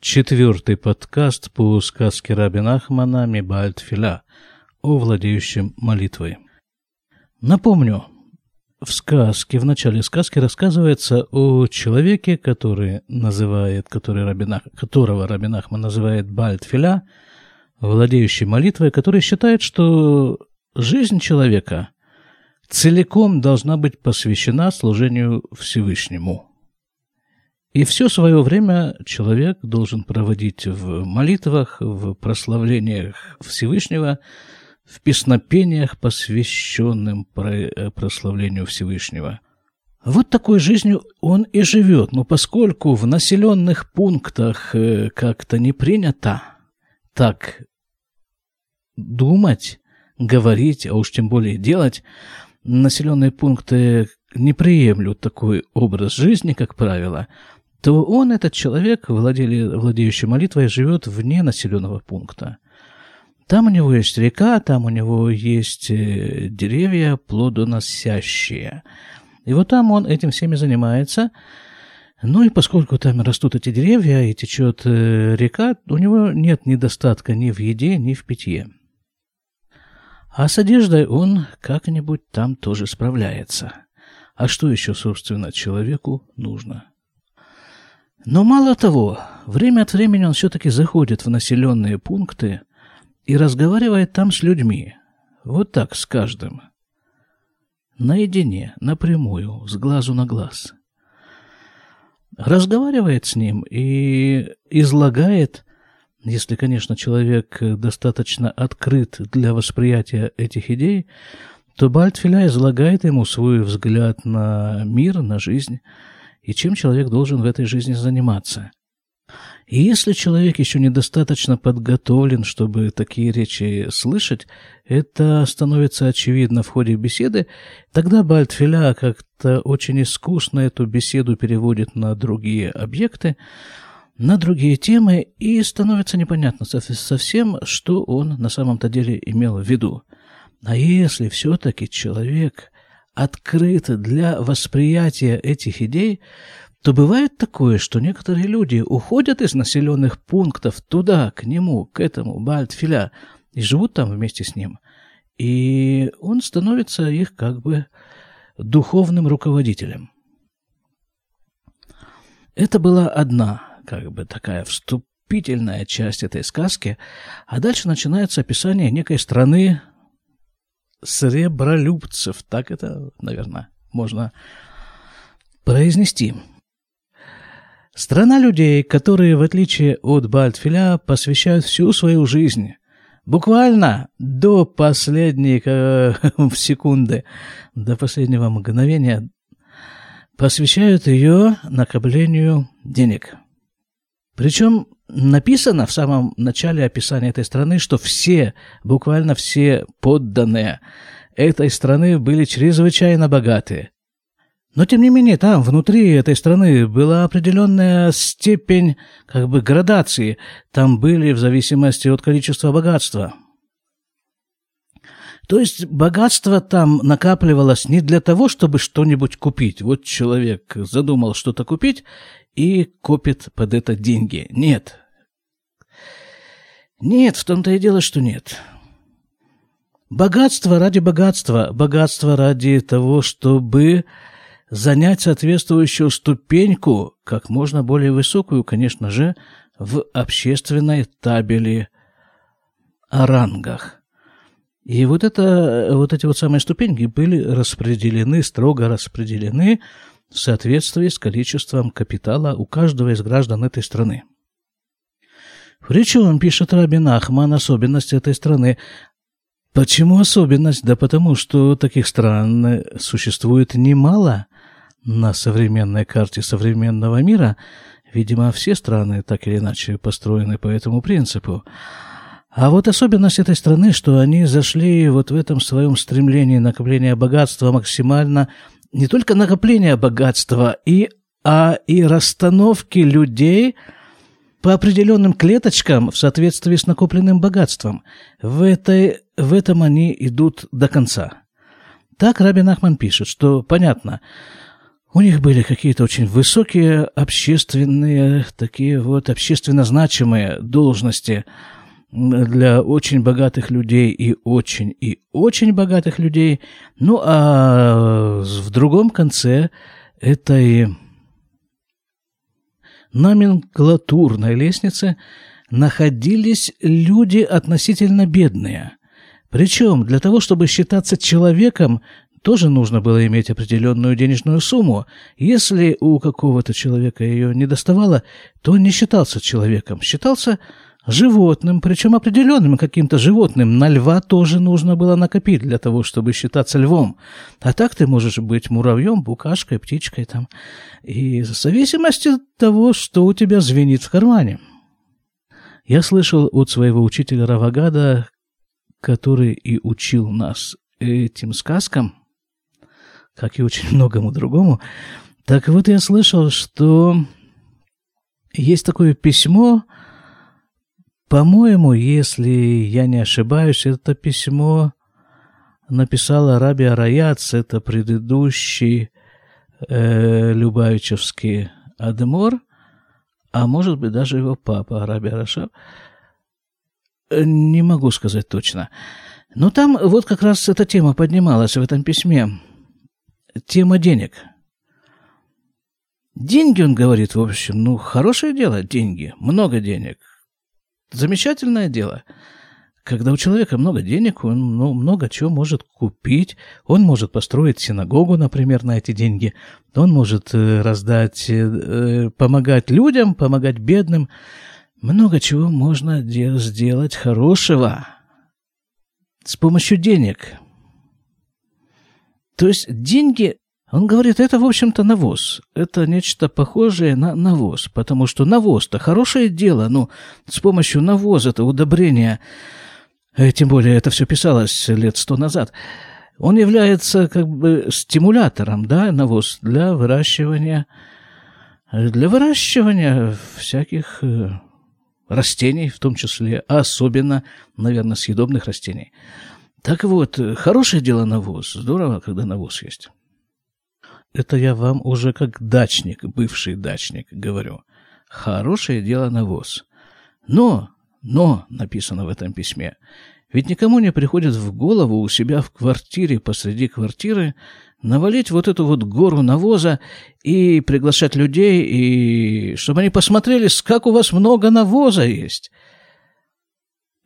четвертый подкаст по сказке Рабин Ахмана Мибальт Филя о владеющем молитвой. Напомню, в сказке, в начале сказки рассказывается о человеке, который называет, который Рабин, которого Рабин Ахман называет Бальт Филя, владеющий молитвой, который считает, что жизнь человека целиком должна быть посвящена служению Всевышнему – и все свое время человек должен проводить в молитвах, в прославлениях Всевышнего, в песнопениях, посвященным э, прославлению Всевышнего. Вот такой жизнью он и живет. Но поскольку в населенных пунктах э, как-то не принято так думать, говорить, а уж тем более делать, населенные пункты не приемлют такой образ жизни, как правило – то он, этот человек, владели, владеющий молитвой, живет вне населенного пункта. Там у него есть река, там у него есть э, деревья плодоносящие. И вот там он этим всеми занимается. Ну и поскольку там растут эти деревья и течет э, река, у него нет недостатка ни в еде, ни в питье. А с одеждой он как-нибудь там тоже справляется. А что еще, собственно, человеку нужно? Но мало того, время от времени он все-таки заходит в населенные пункты и разговаривает там с людьми. Вот так, с каждым. Наедине, напрямую, с глазу на глаз. Разговаривает с ним и излагает, если, конечно, человек достаточно открыт для восприятия этих идей, то Бальтфиля излагает ему свой взгляд на мир, на жизнь, и чем человек должен в этой жизни заниматься. И если человек еще недостаточно подготовлен, чтобы такие речи слышать, это становится очевидно в ходе беседы, тогда Бальтфиля как-то очень искусно эту беседу переводит на другие объекты, на другие темы, и становится непонятно совсем, что он на самом-то деле имел в виду. А если все-таки человек открыты для восприятия этих идей, то бывает такое, что некоторые люди уходят из населенных пунктов туда, к нему, к этому Бальтфиля, и живут там вместе с ним. И он становится их как бы духовным руководителем. Это была одна, как бы такая вступительная часть этой сказки, а дальше начинается описание некой страны, сребролюбцев. Так это, наверное, можно произнести. Страна людей, которые, в отличие от Бальтфиля, посвящают всю свою жизнь, буквально до последней э, секунды, до последнего мгновения, посвящают ее накоплению денег. Причем написано в самом начале описания этой страны, что все, буквально все подданные этой страны были чрезвычайно богаты. Но, тем не менее, там, внутри этой страны, была определенная степень, как бы, градации. Там были в зависимости от количества богатства. То есть богатство там накапливалось не для того, чтобы что-нибудь купить. Вот человек задумал что-то купить, и копит под это деньги. Нет. Нет, в том-то и дело, что нет. Богатство ради богатства, богатство ради того, чтобы занять соответствующую ступеньку, как можно более высокую, конечно же, в общественной табели о рангах. И вот, это, вот эти вот самые ступеньки были распределены, строго распределены в соответствии с количеством капитала у каждого из граждан этой страны. Причем, пишет Рабин Ахман, особенность этой страны. Почему особенность? Да потому что таких стран существует немало на современной карте современного мира. Видимо, все страны так или иначе построены по этому принципу. А вот особенность этой страны, что они зашли вот в этом своем стремлении накопления богатства максимально не только накопления богатства, и, а и расстановки людей по определенным клеточкам в соответствии с накопленным богатством. В, этой, в этом они идут до конца. Так Рабин Ахман пишет, что понятно, у них были какие-то очень высокие общественные, такие вот общественно значимые должности для очень богатых людей и очень и очень богатых людей. Ну, а в другом конце этой номенклатурной лестнице находились люди относительно бедные. Причем для того, чтобы считаться человеком, тоже нужно было иметь определенную денежную сумму. Если у какого-то человека ее не доставало, то он не считался человеком, считался животным, причем определенным каким-то животным. На льва тоже нужно было накопить для того, чтобы считаться львом. А так ты можешь быть муравьем, букашкой, птичкой там. И в зависимости от того, что у тебя звенит в кармане. Я слышал от своего учителя Равагада, который и учил нас этим сказкам, как и очень многому другому. Так вот, я слышал, что есть такое письмо, по-моему, если я не ошибаюсь, это письмо написал Раби Араяц, это предыдущий э, Любавичевский Адемор, а может быть даже его папа Раби Арашав. Не могу сказать точно. Но там вот как раз эта тема поднималась в этом письме тема денег. Деньги, он говорит, в общем, ну, хорошее дело, деньги, много денег. Замечательное дело. Когда у человека много денег, он ну, много чего может купить. Он может построить синагогу, например, на эти деньги. Он может э, раздать, э, помогать людям, помогать бедным. Много чего можно сделать хорошего с помощью денег. То есть деньги, он говорит, это, в общем-то, навоз. Это нечто похожее на навоз, потому что навоз-то хорошее дело, ну, с помощью навоза, это удобрение, э, тем более это все писалось лет сто назад, он является как бы стимулятором, да, навоз для выращивания, для выращивания всяких э, растений, в том числе, особенно, наверное, съедобных растений. Так вот, хорошее дело навоз. Здорово, когда навоз есть. Это я вам уже как дачник, бывший дачник, говорю. Хорошее дело навоз. Но, но, написано в этом письме, ведь никому не приходит в голову у себя в квартире, посреди квартиры, навалить вот эту вот гору навоза и приглашать людей, и чтобы они посмотрели, как у вас много навоза есть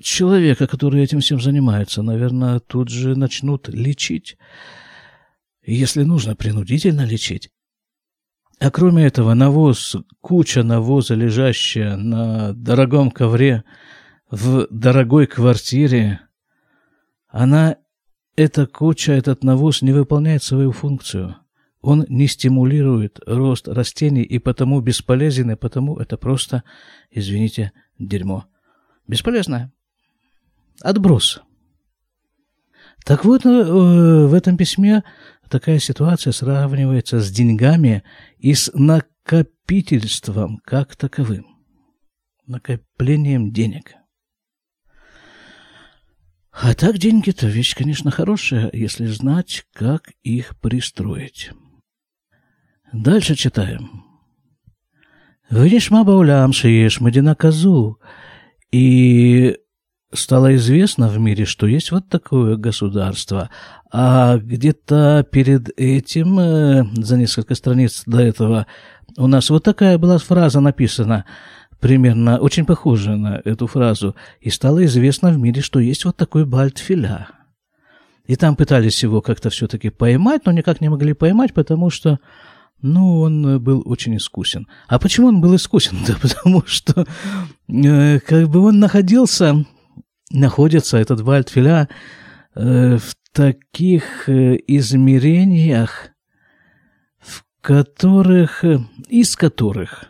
человека, который этим всем занимается, наверное, тут же начнут лечить. Если нужно, принудительно лечить. А кроме этого, навоз, куча навоза, лежащая на дорогом ковре в дорогой квартире, она, эта куча, этот навоз не выполняет свою функцию. Он не стимулирует рост растений и потому бесполезен, и потому это просто, извините, дерьмо. Бесполезное. Отброс. Так вот, э, в этом письме такая ситуация сравнивается с деньгами и с накопительством как таковым. Накоплением денег. А так деньги-то вещь, конечно, хорошая, если знать, как их пристроить. Дальше читаем. Вынешма баулям шиеш мадина казу. И стало известно в мире, что есть вот такое государство, а где-то перед этим, э, за несколько страниц до этого, у нас вот такая была фраза написана, примерно очень похожая на эту фразу, и стало известно в мире, что есть вот такой Бальтфиля. И там пытались его как-то все-таки поймать, но никак не могли поймать, потому что ну, он был очень искусен. А почему он был искусен? Да потому что э, как бы он находился находится этот Вальдфиля э, в таких э, измерениях, в которых, э, из которых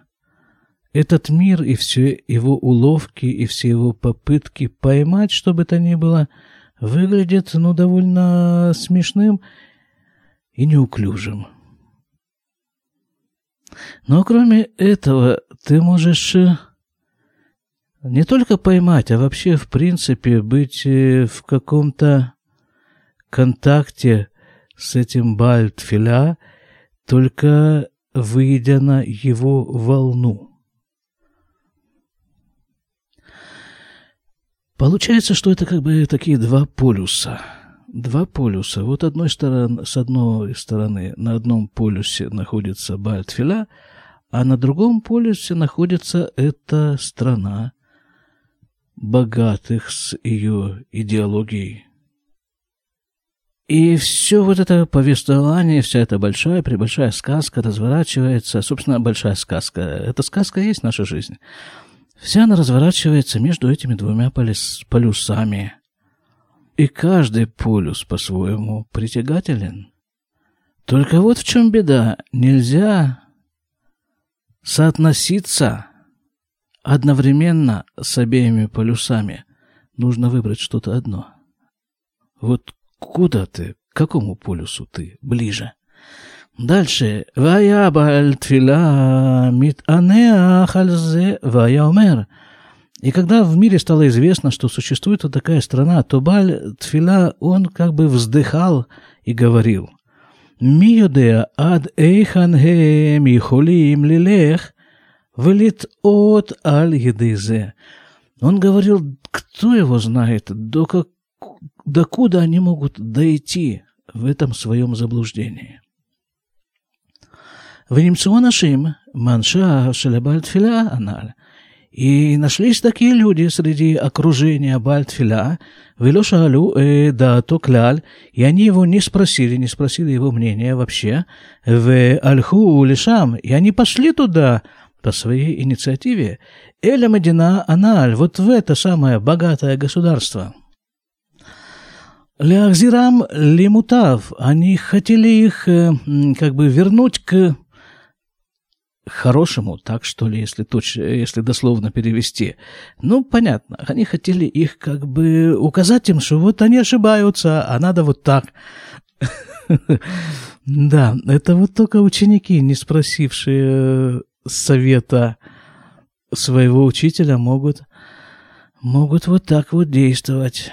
этот мир и все его уловки, и все его попытки поймать, что бы то ни было, выглядят, ну, довольно смешным и неуклюжим. Но кроме этого, ты можешь не только поймать, а вообще, в принципе, быть э, в каком-то контакте с этим Бальтфиля, только выйдя на его волну. Получается, что это как бы такие два полюса. Два полюса. Вот одной стороны, с одной стороны на одном полюсе находится Бальтфиля, а на другом полюсе находится эта страна богатых с ее идеологией. И все вот это повествование, вся эта большая, пребольшая сказка разворачивается, собственно, большая сказка. Эта сказка есть наша жизнь. Вся она разворачивается между этими двумя полюсами. И каждый полюс по-своему притягателен. Только вот в чем беда. Нельзя соотноситься одновременно с обеими полюсами. Нужно выбрать что-то одно. Вот куда ты, к какому полюсу ты ближе? дальше. «Ваяба аль-тфила мит анеа хальзе ваяумер». И когда в мире стало известно, что существует вот такая страна, то Баль Тфила, он как бы вздыхал и говорил, «Миюдеа ад эйхан хем и хулим лилех, ולטעות על ידי זה». Он говорил, кто его знает, до как, докуда они могут дойти в этом своем заблуждении. ונמצאו אנשים מאנשיה של הבעל תפילה הנ"ל. И нашлись такие люди среди окружения Бальтфиля, вело шалу э, даато кляль, и они его не спросили, не спросили его мнения вообще, в альху лишам, и они пошли туда по своей инициативе. Эля Медина Аналь, вот в это самое богатое государство. Леахзирам Лимутав, они хотели их э, как бы вернуть к хорошему, так что ли, если, точно, если дословно перевести. Ну, понятно, они хотели их как бы указать им, что вот они ошибаются, а надо вот так. Да, это вот только ученики, не спросившие совета своего учителя могут, могут вот так вот действовать.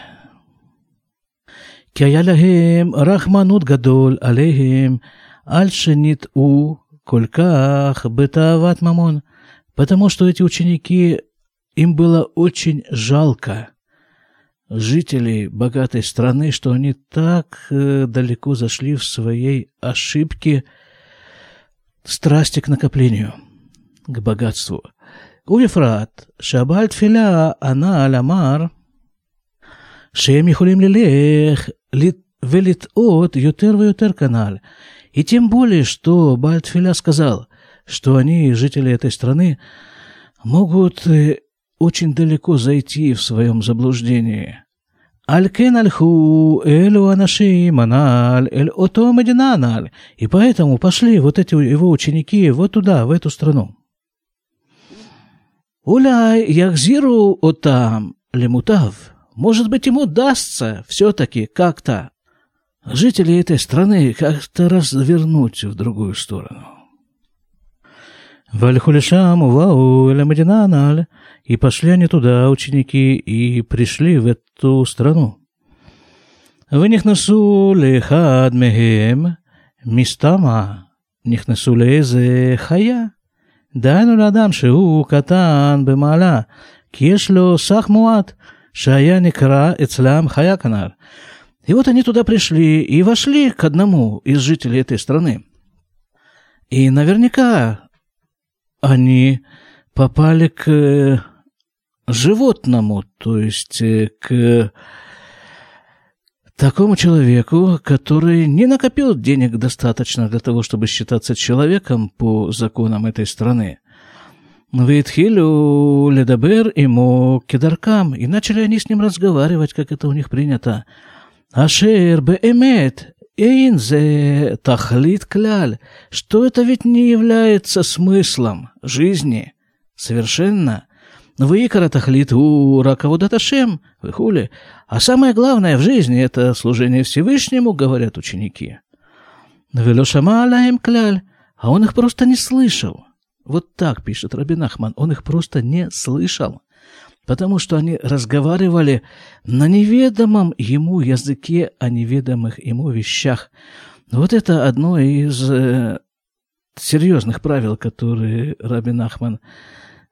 Кяялахим рахманут гадоль алейхим альшенит у кольках бетават мамон. Потому что эти ученики, им было очень жалко жителей богатой страны, что они так э, далеко зашли в своей ошибке страсти к накоплению – к богатству. ובפרט שהבעל תפילה ענה על אמר שהם יכולים ללך ולטעות יותר ויותר כנ"ל. И тем более, что Бальтфиля сказал, что они, жители этой страны, могут э, очень далеко зайти в своем заблуждении. Аль-кен аль-ху элю анаши маналь эль ото мединаналь. И поэтому пошли вот эти его ученики вот туда, в эту страну. Уляй Яхзиру отам лемутав. Может быть, ему удастся все-таки как-то жителей этой страны как-то развернуть в другую сторону. Вальхулишам вау элямадинаналь. И пошли они туда, ученики, и пришли в эту страну. В них несу лихад местама. них несу лезе хая. דהיינו לאדם שהוא קטן במעלה, כי יש לו סך מועט, שהיה נקרא אצלם חיה כנ"ל. И вот они туда пришли и вошли к одному из жителей этой страны. И наверняка они попали к животному, то есть э, к Такому человеку, который не накопил денег достаточно для того, чтобы считаться человеком по законам этой страны, Витхилю Ледабер ему кедаркам, и начали они с ним разговаривать, как это у них принято. Ашер беэмет, эйнзе тахлит кляль, что это ведь не является смыслом жизни? Совершенно. Выкара тахлит у раководаташем, выхули, а самое главное в жизни – это служение Всевышнему, говорят ученики. Велошама алаем кляль, а он их просто не слышал. Вот так пишет Рабин Ахман, он их просто не слышал потому что они разговаривали на неведомом ему языке о неведомых ему вещах. Вот это одно из э, серьезных правил, которые Рабин Ахман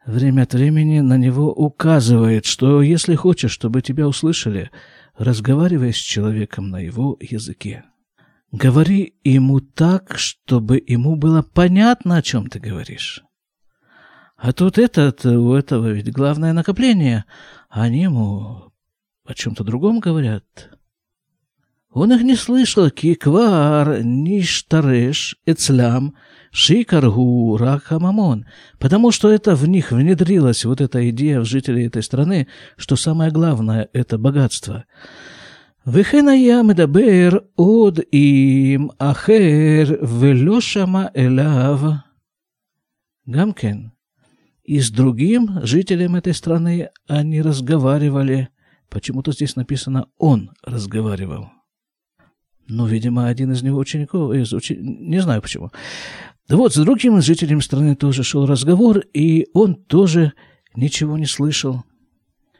время от времени на него указывает, что если хочешь, чтобы тебя услышали, разговаривай с человеком на его языке. Говори ему так, чтобы ему было понятно, о чем ты говоришь. А тут этот, у этого ведь главное накопление, они ему о чем-то другом говорят. Он их не слышал, киквар, ништареш, эцлям, шикаргу, Рахамамон, потому что это в них внедрилась вот эта идея в жителей этой страны, что самое главное – это богатство. Вехена я медабер од им ахер велешама элав гамкен. И с другим жителем этой страны они разговаривали. Почему-то здесь написано «он разговаривал». Ну, видимо, один из него учеников, из учи... не знаю почему. Да вот, с другим жителем страны тоже шел разговор, и он тоже ничего не слышал.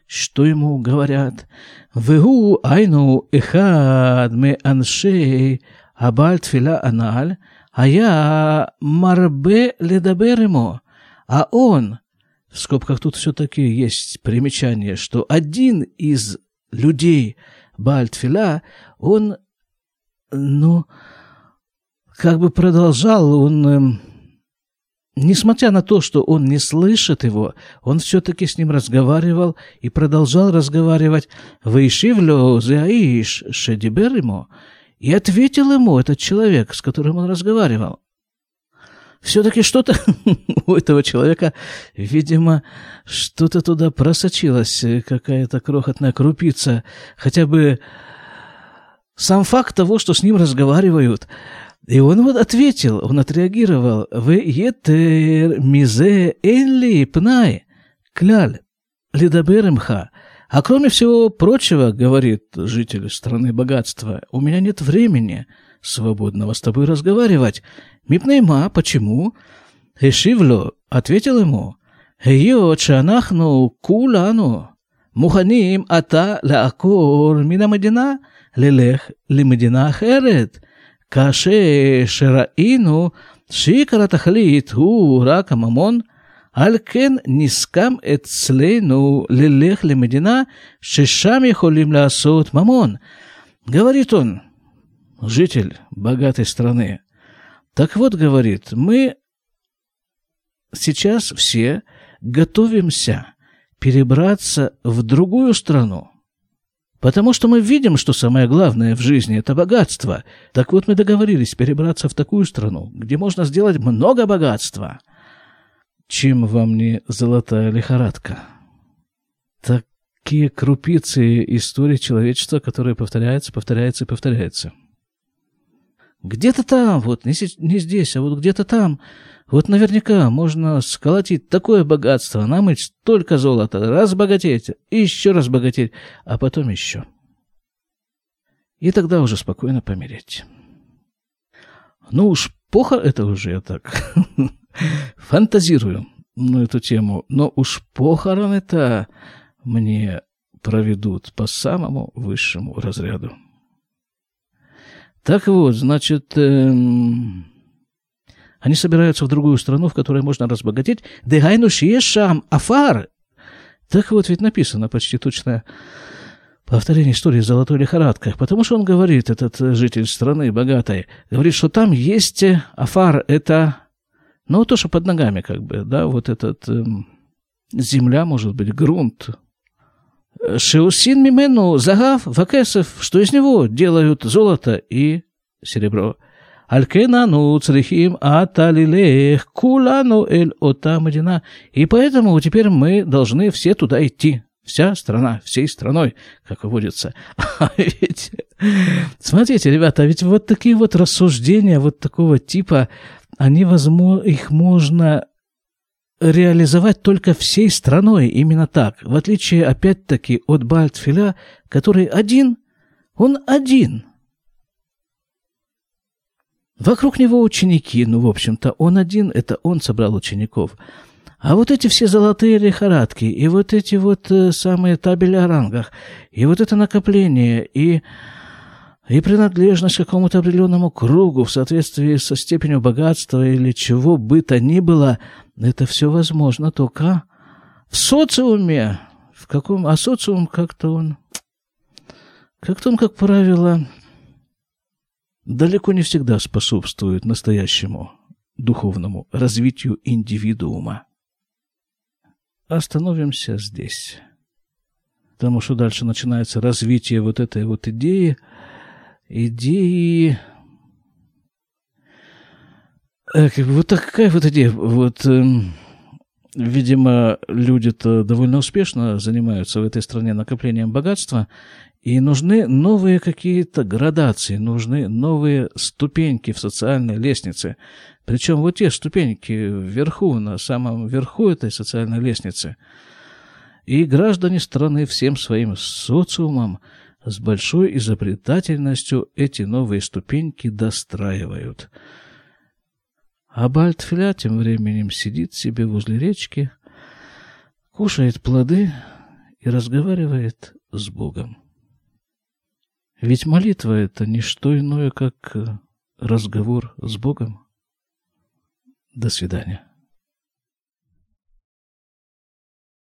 Что ему говорят? «Вегу айну эхад ме аншей абаль тфила аналь, а я марбе ледабер ему». А он, в скобках тут все-таки есть примечание, что один из людей Бальтфила, он ну, как бы продолжал он, э, несмотря на то, что он не слышит его, он все-таки с ним разговаривал и продолжал разговаривать. «Вейшивлю зяиш шедибер ему» и ответил ему этот человек, с которым он разговаривал. Все-таки что-то у этого человека, видимо, что-то туда просочилось, какая-то крохотная крупица, хотя бы сам факт того, что с ним разговаривают. И он вот ответил, он отреагировал. «Вы етер мизе энли пнай кляль лидаберемха». А кроме всего прочего, говорит житель страны богатства, у меня нет времени свободного с тобой разговаривать. Мипнейма, почему? Эшивло ответил ему. Хейот шанахну кулану муханим ата лаакор мина лелех лимедина ахерет, каше шераину шикара тахлит у рака мамон, Алькен нискам эцлейну лелех лимедина, шешам ехолим лаасот мамон. Говорит он, житель богатой страны. Так вот, говорит, мы сейчас все готовимся перебраться в другую страну, Потому что мы видим, что самое главное в жизни – это богатство. Так вот мы договорились перебраться в такую страну, где можно сделать много богатства. Чем вам не золотая лихорадка? Такие крупицы истории человечества, которые повторяются, повторяются и повторяются. Где-то там, вот не, здесь, а вот где-то там вот наверняка можно сколотить такое богатство, намыть столько золота, разбогатеть, еще раз богатеть, а потом еще. И тогда уже спокойно помереть. Ну уж похор это уже я так фантазирую на эту тему, но уж похороны-то мне проведут по самому высшему разряду. Так вот, значит, эм, они собираются в другую страну, в которой можно разбогатеть. Дегайну шиешам афар. Так вот ведь написано почти точно повторение истории «Золотой лихорадка». Потому что он говорит, этот житель страны богатой, говорит, что там есть афар, это, ну, то, что под ногами как бы, да, вот этот эм, земля, может быть, грунт. Шеусин мимену загав вакесов, что из него делают золото и серебро. על כן אנו צריכים עתה ללך כולנו эль ота медина. И поэтому теперь мы должны все туда идти. Вся страна, всей страной, как выводится. А ведь, смотрите, ребята, а ведь вот такие вот рассуждения вот такого типа, они, возможно, их можно реализовать только всей страной именно так, в отличие, опять-таки, от Бальтфиля, который один, он один – Вокруг него ученики, ну, в общем-то, он один, это он собрал учеников. А вот эти все золотые лихорадки, и вот эти вот э, самые табели о рангах, и вот это накопление, и И принадлежность к какому-то определенному кругу в соответствии со степенью богатства или чего бы то ни было, это все возможно только в социуме. В каком... А социум как-то он... Как-то он, как правило, далеко не всегда способствует настоящему духовному развитию индивидуума. Остановимся здесь. Потому что дальше начинается развитие вот этой вот идеи – идеи... Э, вот такая вот идея. Вот, э, видимо, люди-то довольно успешно занимаются в этой стране накоплением богатства, и нужны новые какие-то градации, нужны новые ступеньки в социальной лестнице. Причем вот те ступеньки вверху, на самом верху этой социальной лестницы. И граждане страны всем своим социумом – с большой изобретательностью эти новые ступеньки достраивают. А Бальтфиля тем временем сидит себе возле речки, кушает плоды и разговаривает с Богом. Ведь молитва — это не что иное, как разговор с Богом. До свидания.